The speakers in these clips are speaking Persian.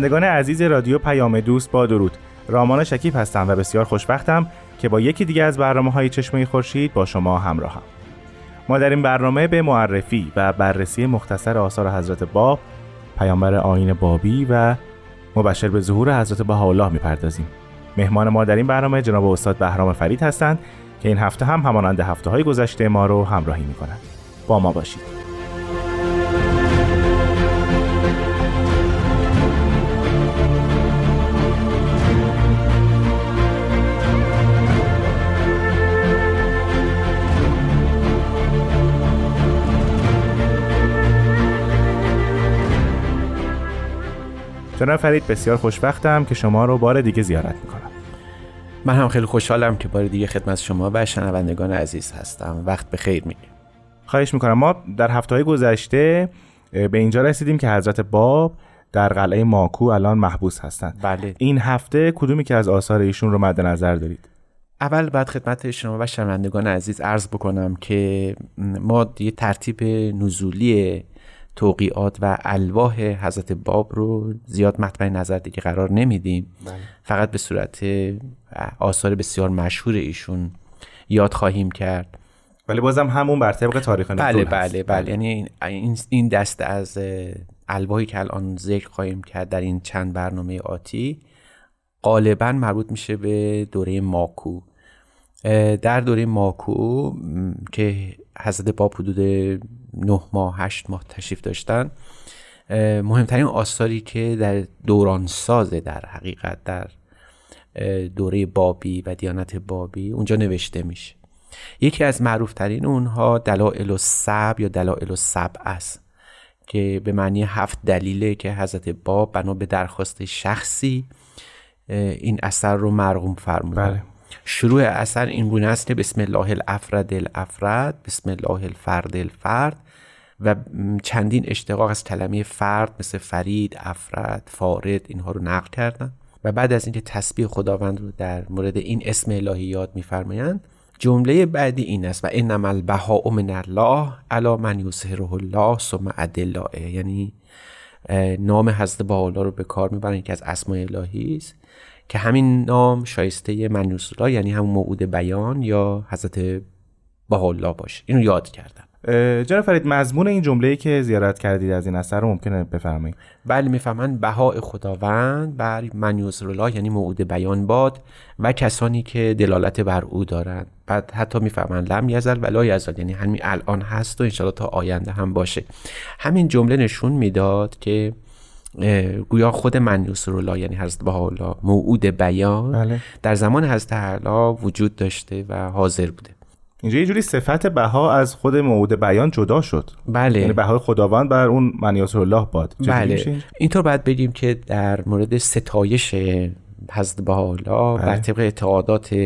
شنوندگان عزیز رادیو پیام دوست با درود. رامان شکیب هستم و بسیار خوشبختم که با یکی دیگه از برنامه های چشمه خورشید با شما همراهم. ما در این برنامه به معرفی و بررسی مختصر آثار حضرت باب پیامبر آین بابی و مبشر به ظهور حضرت بهاءالله می‌پردازیم. مهمان ما در این برنامه جناب استاد بهرام فرید هستند که این هفته هم همانند هفته های گذشته ما رو همراهی می‌کنند. با ما باشید. جناب فرید بسیار خوشبختم که شما رو بار دیگه زیارت می‌کنم. من هم خیلی خوشحالم که بار دیگه خدمت شما و شنوندگان عزیز هستم. وقت به خیر میگیم خواهش می‌کنم. ما در هفته های گذشته به اینجا رسیدیم که حضرت باب در قلعه ماکو الان محبوس هستند. بله. این هفته کدومی که از آثار ایشون رو مد نظر دارید؟ اول بعد خدمت شما و شنوندگان عزیز عرض بکنم که ما یه ترتیب نزولی توقیات و الواح حضرت باب رو زیاد مطمع نظر دیگه قرار نمیدیم. بله. فقط به صورت آثار بسیار مشهور ایشون یاد خواهیم کرد. ولی بازم همون بر طبق تاریخ بله بله بله. یعنی این دست از الواحی که الان ذکر خواهیم کرد در این چند برنامه آتی غالبا مربوط میشه به دوره ماکو. در دوره ماکو که حضرت باب حدود نه ماه هشت ماه تشریف داشتن. مهمترین آثاری که در دوران سازه در حقیقت در دوره بابی و دیانت بابی اونجا نوشته میشه. یکی از معروفترین اونها دلائل سب یا دلائل سب است که به معنی هفت دلیله که حضرت باب بنا به درخواست شخصی این اثر رو مرغوم فرمودن. بله. شروع اثر این گونه است که بسم الله الافرد الافرد بسم الله الفرد الفرد و چندین اشتقاق از کلمه فرد مثل فرید افراد فارد اینها رو نقل کردن. و بعد از اینکه تسبیح خداوند رو در مورد این اسم الهی یاد میفرمایند جمله بعدی این است و انما البهاء من الله علی من یظهره الله ثم ادلائه یعنی نام حضرت بهاءالله رو به کار می‌برن که از اسماء الهی است که همین نام شایسته منیوس الله یعنی همون موعود بیان یا حضرت بهاءالله باشه. اینو یاد کردم جناب فرید مضمون این جمله که زیارت کردید از این اثر رو ممکنه بفرمایید. بله می‌فهمند بهای خداوند بر من الله یعنی موعود بیان باد و کسانی که دلالت بر او دارند. بعد حتی می‌فهمند لم یزل و لا یزل یعنی همین الان هست و انشاءالله تا آینده هم باشه. همین جمله نشون می‌داد که گویا خود من الله یعنی حضرت بهاءالله موعود بیان بله. در زمان حضرت حالا وجود داشته و حاضر بوده. اینجا یه جوری صفت بها از خود موعود بیان جدا شد. بله. یعنی بهای خداوند بر اون منیاس الله باد. بله. اینطور باید بگیم که در مورد ستایش حضرت بها بله. بر طبق اعتقادات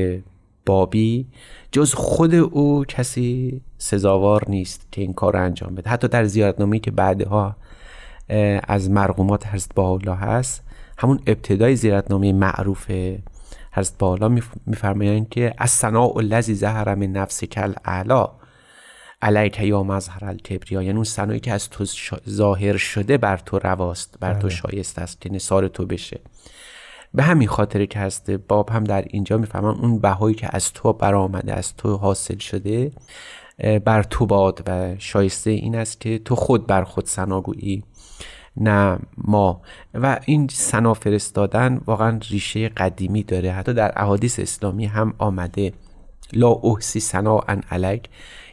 بابی جز خود او کسی سزاوار نیست که این کار انجام بده. حتی در زیارتنامه‌ای که بعدها از مرغومات حضرت الله هست همون ابتدای زیارتنامه معروف حضرت بالا میفرمایند که از صناع الذی ظهر من نفس کل اعلا علیک یا مظهر الکبریا یعنی اون صنایعی که از تو ظاهر شده بر تو رواست بر تو بله. شایست است که نثار تو بشه به همین خاطر که هست باب هم در اینجا می‌فهمم اون بهایی که از تو برآمده از تو حاصل شده بر تو باد و شایسته این است که تو خود بر خود سناگویی نه ما. و این سنا فرستادن واقعا ریشه قدیمی داره. حتی در احادیث اسلامی هم آمده. لا احسی سنا ان علک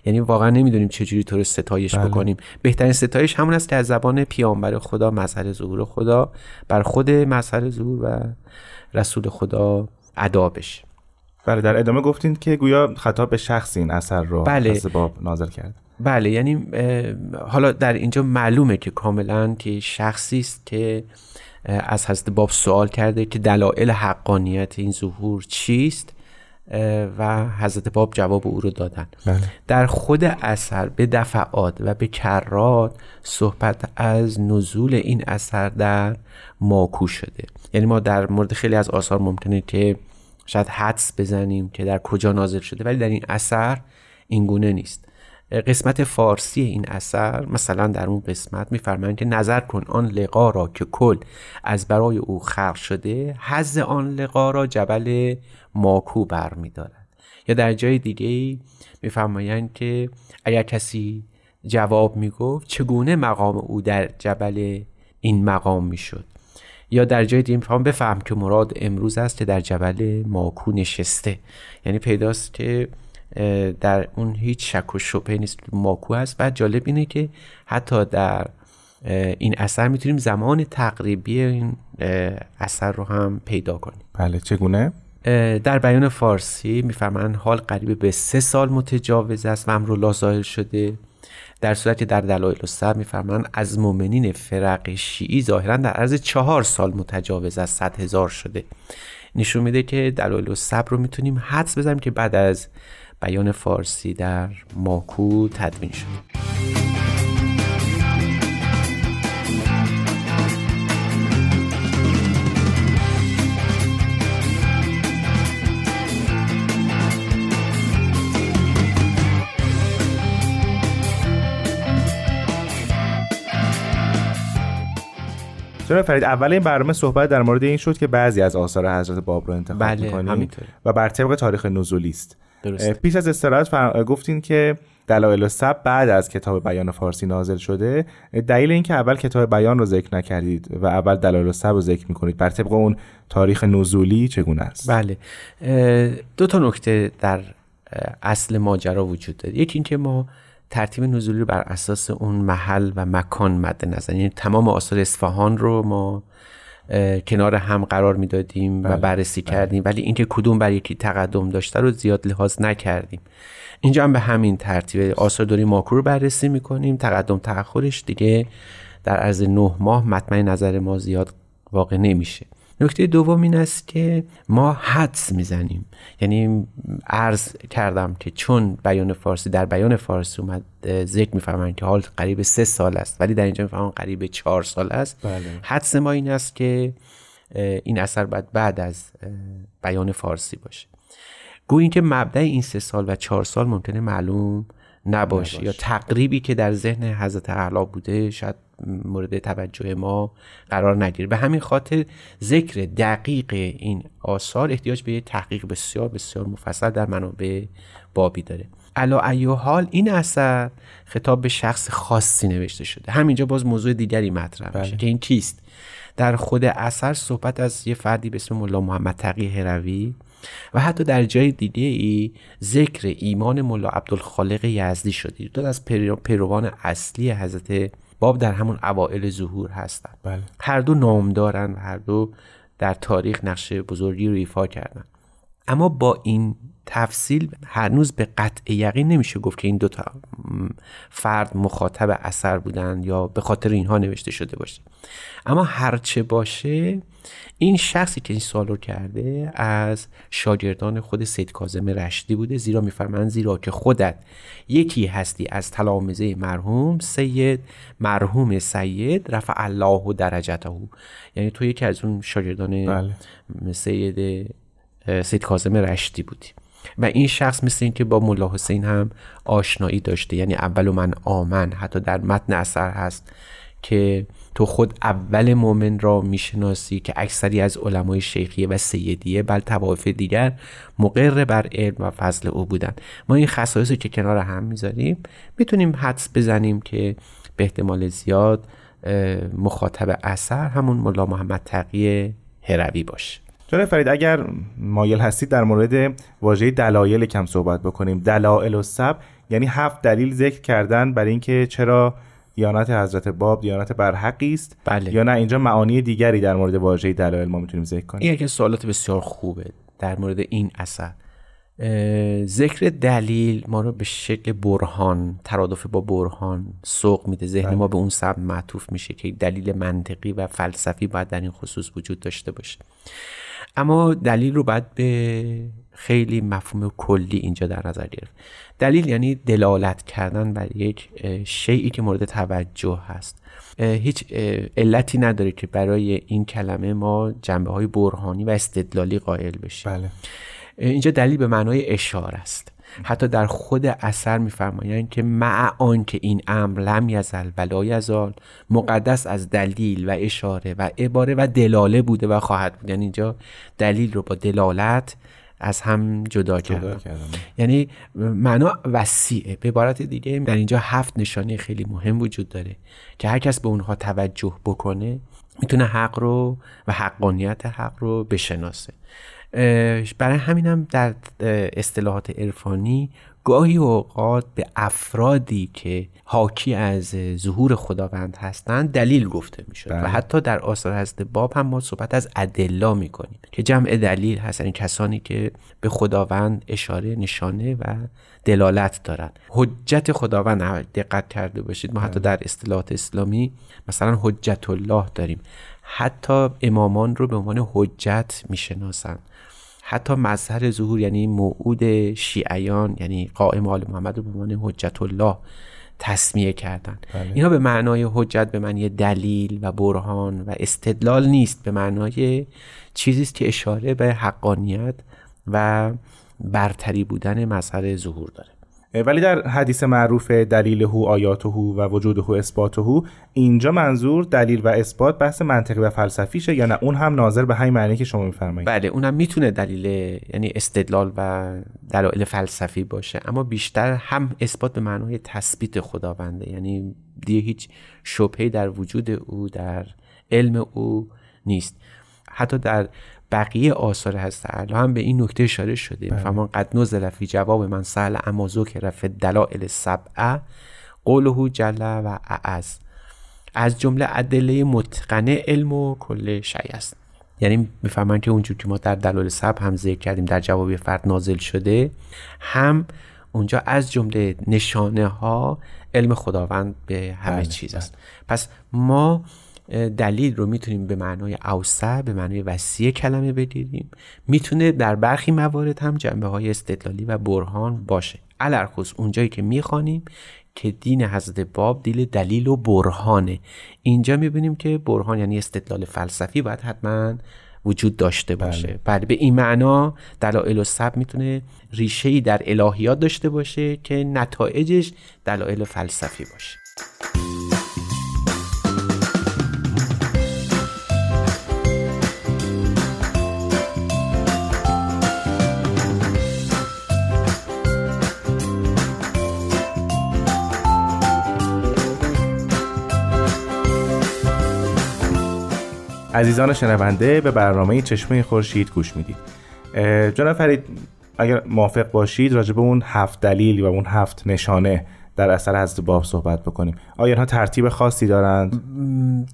یعنی واقعا نمی‌دونیم چجوری تو رو ستایش بله. بکنیم. بهترین ستایش همون است که از زبان پیامبر خدا مظهر ظهور خدا بر خود مظهر ظهور و رسول خدا ادا بشه. بله در ادامه گفتین که گویا خطاب به شخص این اثر رو بله. باب نازل کرد. بله یعنی حالا در اینجا معلومه که کاملا که شخصی است که از حضرت باب سوال کرده که دلایل حقانیت این ظهور چیست و حضرت باب جواب او رو دادن. بله. در خود اثر به دفعات و به کرات صحبت از نزول این اثر در ماکو شده. یعنی ما در مورد خیلی از آثار ممکنه که شاید حدس بزنیم که در کجا نازل شده ولی در این اثر این گونه نیست. قسمت فارسی این اثر مثلا در اون قسمت میفرمایند که نظر کن آن لقا را که کل از برای او خلق شده حز آن لقا را جبل ماکو برمیدارد. یا در جای دیگه میفرمایند که اگر کسی جواب می‌گفت چگونه مقام او در جبل این مقام می‌شد؟ یا در جای دیگه میفهم بفهم که مراد امروز است که در جبل ماکو نشسته. یعنی پیداست که در اون هیچ شک و شبهه نیست ماکو هست. و جالب اینه که حتی در این اثر می‌تونیم زمان تقریبی این اثر رو هم پیدا کنیم. بله چگونه؟ در بیان فارسی میفرمایند حال قریب به سه سال متجاوز است و امرالله ظاهر شده. در صورت که در دلایل الصبر میفرمایند از مؤمنین فرق شیعی ظاهرا در عرض چهار سال متجاوز از صد هزار شده. نشون میده که دلایل الصبر رو می‌تونیم حدس بزنیم که بعد از بیان فارسی در ماکو تدوین شد جناب فرید اول این برنامه صحبت در مورد این شد که بعضی از آثار حضرت باب رو انتخاب بله، می‌کنیم. و بر طبق تاریخ نزولی است درسته. پیش از استراحت فر... گفتین که دلایل السب بعد از کتاب بیان فارسی نازل شده. دلیل اینکه اول کتاب بیان رو ذکر نکردید و اول دلایل السب رو ذکر می‌کنید. بر طبق اون تاریخ نزولی چگونه است؟ بله. دو تا نکته در اصل ماجرا وجود داره. یکی اینکه ما ترتیب نزولی رو بر اساس اون محل و مکان مد نظر یعنی تمام آثار اصفهان رو ما کنار هم قرار می‌دادیم و بررسی کردیم. ولی اینکه کدوم بر یکی تقدم داشته رو زیاد لحاظ نکردیم. اینجا هم به همین ترتیب آثار دوری ماکو رو بررسی می‌کنیم. تقدم تأخرش دیگه در عرض نه ماه مطمع نظر ما زیاد واقع نمیشه. نکته دوم این است که ما حدس می‌زنیم. یعنی عرض کردم که چون بیان فارسی در بیان فارسی اومد ذکر می‌فهمن که حال قریب سه سال است. ولی در اینجا می‌فهمن قریب چهار سال است. بله. حدس ما این است که این اثر باید بعد از بیان فارسی باشه. گویا اینکه مبدع این سه سال و چهار سال ممکنه معلوم نباشه, یا تقریبی که در ذهن حضرت اعلی بوده شاید مورد توجه ما قرار نگیره. به همین خاطر ذکر دقیق این آثار احتیاج به یه تحقیق بسیار بسیار مفصل در منابع بابی داره. علا ای حال این اثر خطاب به شخص خاصی نوشته شده. همینجا باز موضوع دیگری مطرح میشه که این کیست؟ در خود اثر صحبت از یه فردی به اسم ملا محمد تقی هروی و حتی در جای دیگه ای ذکر ایمان ملا عبدالخالق یزدی شده دو از پیرو- پیروان اصلی حضرت باب در همون اوائل ظهور هستند بله. هر دو نام دارن و هر دو در تاریخ نقش بزرگی رو ایفا کردن. اما با این تفصیل هنوز به قطع یقین نمیشه گفت که این دو تا م، فرد مخاطب اثر بودن یا به خاطر اینها نوشته شده باشه. اما هرچه باشه این شخصی که این سوال رو کرده از شاگردان خود سید کاظم رشدی بوده. زیرا میفرمایند زیرا که خودت یکی هستی از تلامذه مرحوم سید مرحوم سید رفع الله درجته. یعنی تو یکی از اون شاگردان بله. سید سید کاظم رشدی بودی. و این شخص مثل این که با ملا حسین هم آشنایی داشته. یعنی اول من آمن حتی در متن اثر هست. که تو خود اول مؤمن را می‌شناسی که اکثری از علمای شیخیه و سیدیه بل توایف دیگر مقر بر علم و فضل او بودن ما این خصایص که کنار هم می‌ذاریم می‌تونیم حدس بزنیم که به احتمال زیاد مخاطب اثر همون ملا محمد تقی هروی باشه. جناب فرید اگر مایل هستید در مورد واژه دلایل کم صحبت بکنیم. دلایل و سب یعنی هفت دلیل ذکر کردن برای اینکه چرا دیانت حضرت باب دیانت برحقی است. بله. یا نه اینجا معانی دیگری در مورد واژه دلایل ما می‌تونیم ذکر کنیم؟ این یکی از سوالات بسیار خوبه در مورد این اثر. ذکر دلیل ما رو به شکل برهان ترادف با برهان سوق میده. ذهن ما به اون سبب معطوف میشه که دلیل منطقی و فلسفی باید در این خصوص وجود داشته باشه. اما دلیل رو باید به خیلی مفهوم کلی اینجا در نظر گرفت. دلیل یعنی دلالت کردن بر یک شیعی که مورد توجه هست. هیچ علتی نداره که برای این کلمه ما جنبه های برهانی و استدلالی قائل بشیم. بله. اینجا دلیل به معنای اشاره است. حتی در خود اثر میفرمایند که مع آنکه این امر لم یزل و لا یزال مقدس از دلیل و اشاره و عباره و دلاله بوده و خواهد بود. یعنی اینجا دلیل رو با دلالت از هم جدا جدا کردن کردم. یعنی معنا وسیعه. به عبارت دیگه در اینجا هفت نشانه خیلی مهم وجود داره که هر کس به اونها توجه بکنه می‌تونه حق رو و حقانیت حق رو بشناسه. برای همینم در اصطلاحات عرفانی گاهی اوقات به افرادی که حاکی از ظهور خداوند هستند دلیل گفته می شد و بله. حتی در آثار حضرت باب هم ما صحبت از ادلا می کنیم که جمع دلیل هستن این کسانی که به خداوند اشاره نشانه و دلالت دارند. حجت خداوند دقت کرده باشید ما حتی در اصطلاحات اسلامی مثلا حجت الله داریم. حتی امامان رو به عنوان حجت می‌شناسند. حتی مظهر ظهور یعنی موعود شیعیان یعنی قائم آل محمد رو به عنوان حجت الله تسمیه کردن بله. اینا به معنای حجت به معنی دلیل و برهان و استدلال نیست به معنای چیزی است که اشاره به حقانیت و برتری بودن مظهر ظهور داره ولی در حدیث معروف دلیل هو آیاته و وجود هو اثبات هو اینجا منظور دلیل و اثبات بحث منطقی و فلسفیشه یا نه؟ اون هم ناظر به همین معنی که شما میفرمایید. بله اونم می‌تونه دلیل یعنی استدلال و دلایل فلسفی باشه اما بیشتر هم اثبات به معنای تثبیت خداونده یعنی دیگه هیچ شبهه در وجود او در علم او نیست. حتی در بقیه آثار هست. تعالی هم به این نکته اشاره شده. فرمان قد نزل فی جواب من سهل اما ذکر فی دلائل سبعه قوله جل و اعز. از جمله ادله متقنه علم و کل شیء است. یعنی می‌فهمن که اونجور که ما در دلال سب هم ذکر کردیم در جواب فرد نازل شده هم اونجا از جمله نشانه ها علم خداوند به همه بله، چیز است. پس ما دلیل رو می‌تونیم به معنای اوسع به معنای وسیع کلمه بگیریم می‌تونه در برخی موارد هم جنبه های استدلالی و برهان باشه. علرخص اونجایی که می‌خوانیم که دین حضرت باب دیل دلیل و برهانه. اینجا می‌بینیم که برهان یعنی استدلال فلسفی باید حتما وجود داشته باشه. بله, به این معنا دلایل و سب می‌تونه ریشه ای در الهیات داشته باشه که نتایجش دلایل فلسفی باشه. عزیزان شنونده به برنامه چشمه خورشید گوش می‌دید. جناب فرید اگر موافق باشید راجع به اون هفت دلیل و اون هفت نشانه در اثر حضرت باب صحبت بکنیم. آیا اینها ترتیب خاصی دارند؟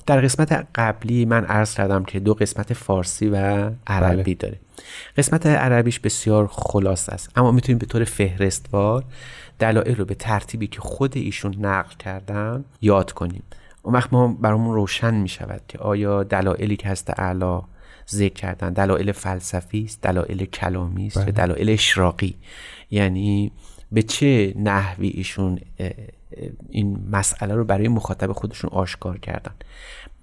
در قسمت قبلی من عرض کردم که دو قسمت فارسی و عربی بله. داره قسمت عربیش بسیار خلاص است اما می‌تونیم به طور فهرستوار دلایل رو به ترتیبی که خود ایشون نقل کردن یاد کنیم. اون وقت ما برامون روشن می شود که آیا دلایلی که هست اعلا ذکر کردن دلایل فلسفی است دلایل کلامی است یا دلایل اشراقی؟ یعنی به چه نحوی ایشون این مسئله رو برای مخاطب خودشون آشکار کردن؟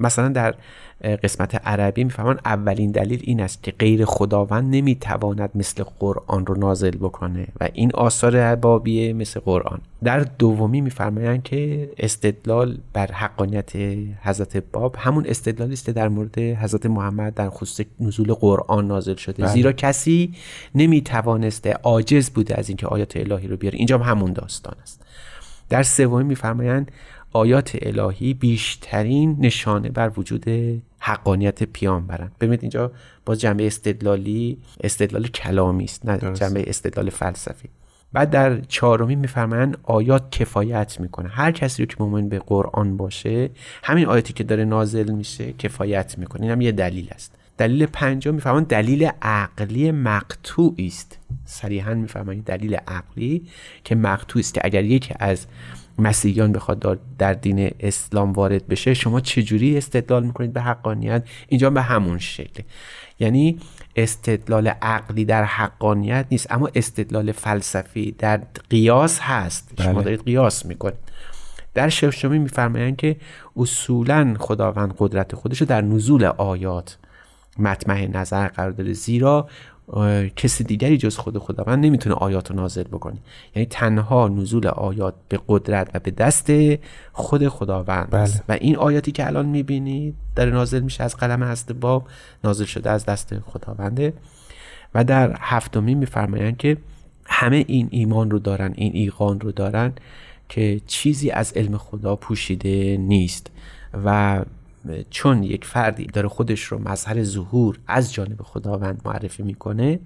مثلا در قسمت عربی می‌فهمن. اولین دلیل این است که غیر خداوند نمی‌تواند مثل قرآن رو نازل بکنه و این آثار بابیه مثل قرآن. در دومی میفرمایند که استدلال بر حقانیت حضرت باب همون استدلالی است که در مورد حضرت محمد در خصوص نزول قرآن نازل شده. زیرا کسی نمی‌توانسته عاجز بوده از اینکه آیات الهی رو بیاره. اینجا هم همون داستان است. در سومی میفرمایند آیات الهی بیشترین نشانه بر وجود حقانیت پیامبرن. ببینید اینجا با جنبه استدلالی استدلال کلامی است نه. جنبه استدلال فلسفی. بعد در چهارمی میفرمایند آیات کفایت می‌کنه. هر کسی رو که مؤمن به قرآن باشه همین آیاتی که داره نازل میشه کفایت می‌کنه. این هم یه دلیل است. دلیل پنجم می‌فهمن دلیل عقلی مقطوع است. صریحا می‌فهمن دلیل عقلی که مقطوع است که اگر یکی از مسیحیان بخواد در دین اسلام وارد بشه شما چجوری استدلال می‌کنید به حقانیت؟ اینجا به همون شکل. یعنی استدلال عقلی در حقانیت نیست اما استدلال فلسفی در قیاس هست. بله. شما دارید قیاس می‌کنید. در ششمی میفرمایند که اصولا خداوند قدرت خودش رو در نزول آیات مطمع نظر قرار داره زیرا کسی دیگری جز خود خداوند نمی‌تونه آیات رو نازل بکنه یعنی تنها نزول آیات به قدرت و به دست خود خداوند بله. و این آیاتی که الان می‌بینید در نازل میشه از قلم هست باب نازل شده از دست خداونده. و در هفتمی میفرمایند که همه این ایمان رو دارن این ایقان رو دارن که چیزی از علم خدا پوشیده نیست. و چون یک فردی داره خودش رو مظهر ظهور از جانب خداوند معرفی می‌کنه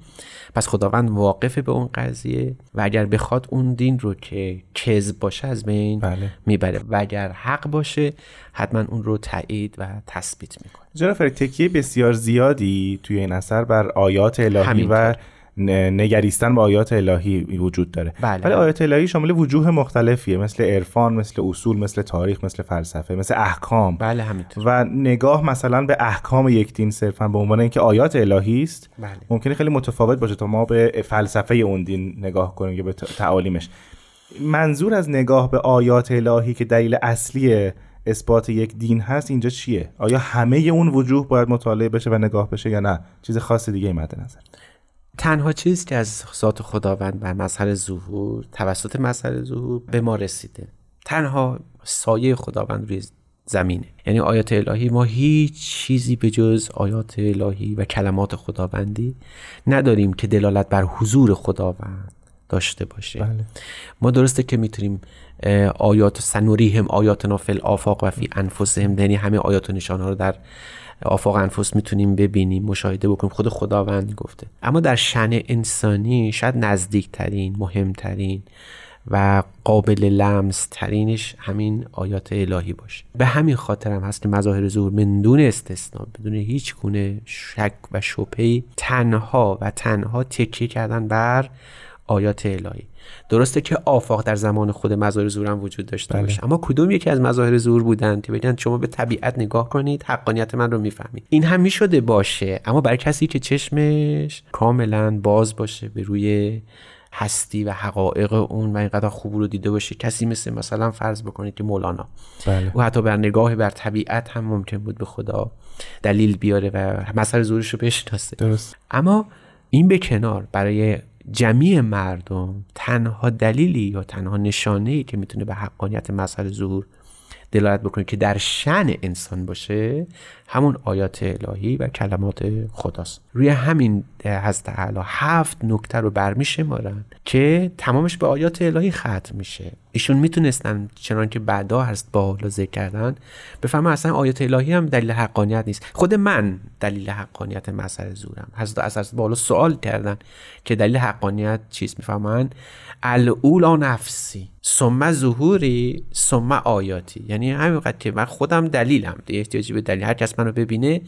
پس خداوند واقف به اون قضیه و اگر بخواد اون دین رو که کذب باشه از بین بله. می‌بره و اگر حق باشه حتما اون رو تایید و تثبیت می‌کنه جناب تکیه بسیار زیادی توی این اثر بر آیات الهی و نگریستن به آیات الهی وجود داره. بله. ولی آیات الهی شامل وجوه مختلفیه مثل عرفان مثل اصول مثل تاریخ مثل فلسفه مثل احکام. بله همینطور. و نگاه مثلا به احکام یک دین صرفا به عنوان اینکه آیات الهی است بله. ممکنه خیلی متفاوت باشه تا ما به فلسفه اون دین نگاه کنیم یا به تعالیمش. منظور از نگاه به آیات الهی که دلیل اصلی اثبات یک دین هست اینجا چیه؟ آیا همه اون وجوه باید مطالعه بشه و نگاه بشه یا نه؟ چیز خاص دیگه مد نظر. تنها چیزی که از ذات خداوند بر مظهر ظهور توسط مظهر ظهور به ما رسیده. تنها سایه خداوند روی زمینه. یعنی آیات الهی ما هیچ چیزی به جز آیات الهی و کلمات خداوندی نداریم که دلالت بر حضور خداوند داشته باشه. بله. ما درسته که می‌تونیم آیات سنوریهم آیاتنا فی الافاق و فی انفسهم یعنی همه آیات و نشانه رو در آفاق انفس می‌تونیم ببینیم مشاهده بکنیم. خود خداوند گفته. اما در شن انسانی شاید نزدیکترین مهمترین و قابل لمس ترینش همین آیات الهی باشه. به همین خاطر هم هست که مظاهر ظهور من دون استثنا بدون هیچ گونه شک و شبهی تنها و تنها تکیه کردن بر آیات الهی. درسته که آفاق در زمان خود مظاهر زور هم وجود داشته بله. باشه. اما کدوم یکی از مظاهر زور بودن که بگن شما به طبیعت نگاه کنید حقانیت من رو می‌فهمید. این هم می‌شده باشه اما برای کسی که چشمش کاملا باز باشه به روی هستی و حقایق اون و اینقدر خوب رو دیده باشه کسی مثل مثلا فرض بکنید که مولانا. بله. و حتی بر نگاه بر طبیعت هم ممکن بود به خدا دلیل بیاره و مسئله زورش رو بشناسه. درست. اما این به کنار برای جمعی مردم تنها دلیلی یا تنها نشانه ای که می‌تونه به حقانیت مظهر ظهور دلالت بکنه که در شن انسان باشه همون آیات الهی و کلمات خداست. روی همین حضرت تعالی هفت نکته رو برمی شمارن که تمامش به آیات الهی ختم میشه. ایشون می‌تونستن چنان که بعدا هست با حالا ذکر کردن بفهمن اصلا آیات الهی هم دلیل حقانیت نیست. خود من دلیل حقانیت مسئله زورم. حضرت از بالا سوال کردن که دلیل حقانیت چیست می‌فهمن؟ الاولا نفسی. ثم ظهوری ثم آیاتی. یعنی همینقدر که من خودم دلیلم. احتیاجی به دلیل. هر کس منو ببینه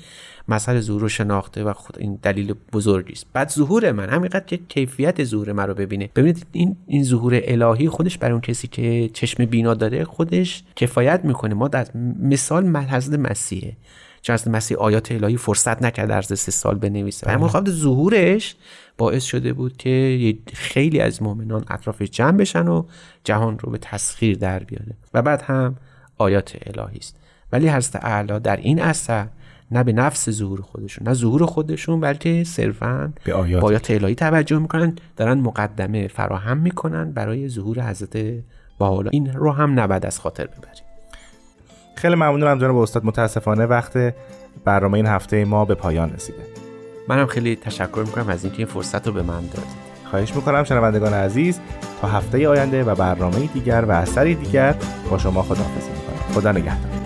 مسئله ظهور رو شناخته و خود این دلیل بزرگی است بعد ظهور من همینقدر که کیفیت ظهور من رو ببینه. ببینید این این ظهور الهی خودش برای اون کسی که چشم بینا داره خودش کفایت می‌کنه. ما در مثال حضرت مسیحه چون حضرت مسیح آیات الهی فرصت نکرد در سه سال بنویسه. و همون بله. ظهورش باعث شده بود که خیلی از مؤمنان اطراف جمع بشن و جهان رو به تسخیر در بیاره. و بعد هم آیات الهی است. ولی حضرت اعلی در این اثر نه به نفس ظهور خودشون نه ظهور خودشون بلکه صرفا به آیات, آیات الهی توجه می‌کنن دارن مقدمه فراهم می‌کنن برای ظهور حضرت باحالا این رو هم نباید از خاطر ببریم. خیلی ممنونم جناب استاد متاسفانه وقت برنامه این هفته ما به پایان رسیده. منم خیلی تشکر می‌کنم از اینکه این فرصت رو به من دادید. خواهش می‌کنم شنوندگان عزیز تا هفته آینده و برنامه دیگر و اثری دیگر با شما خداحافظی می‌کنم. خدا نگهدار.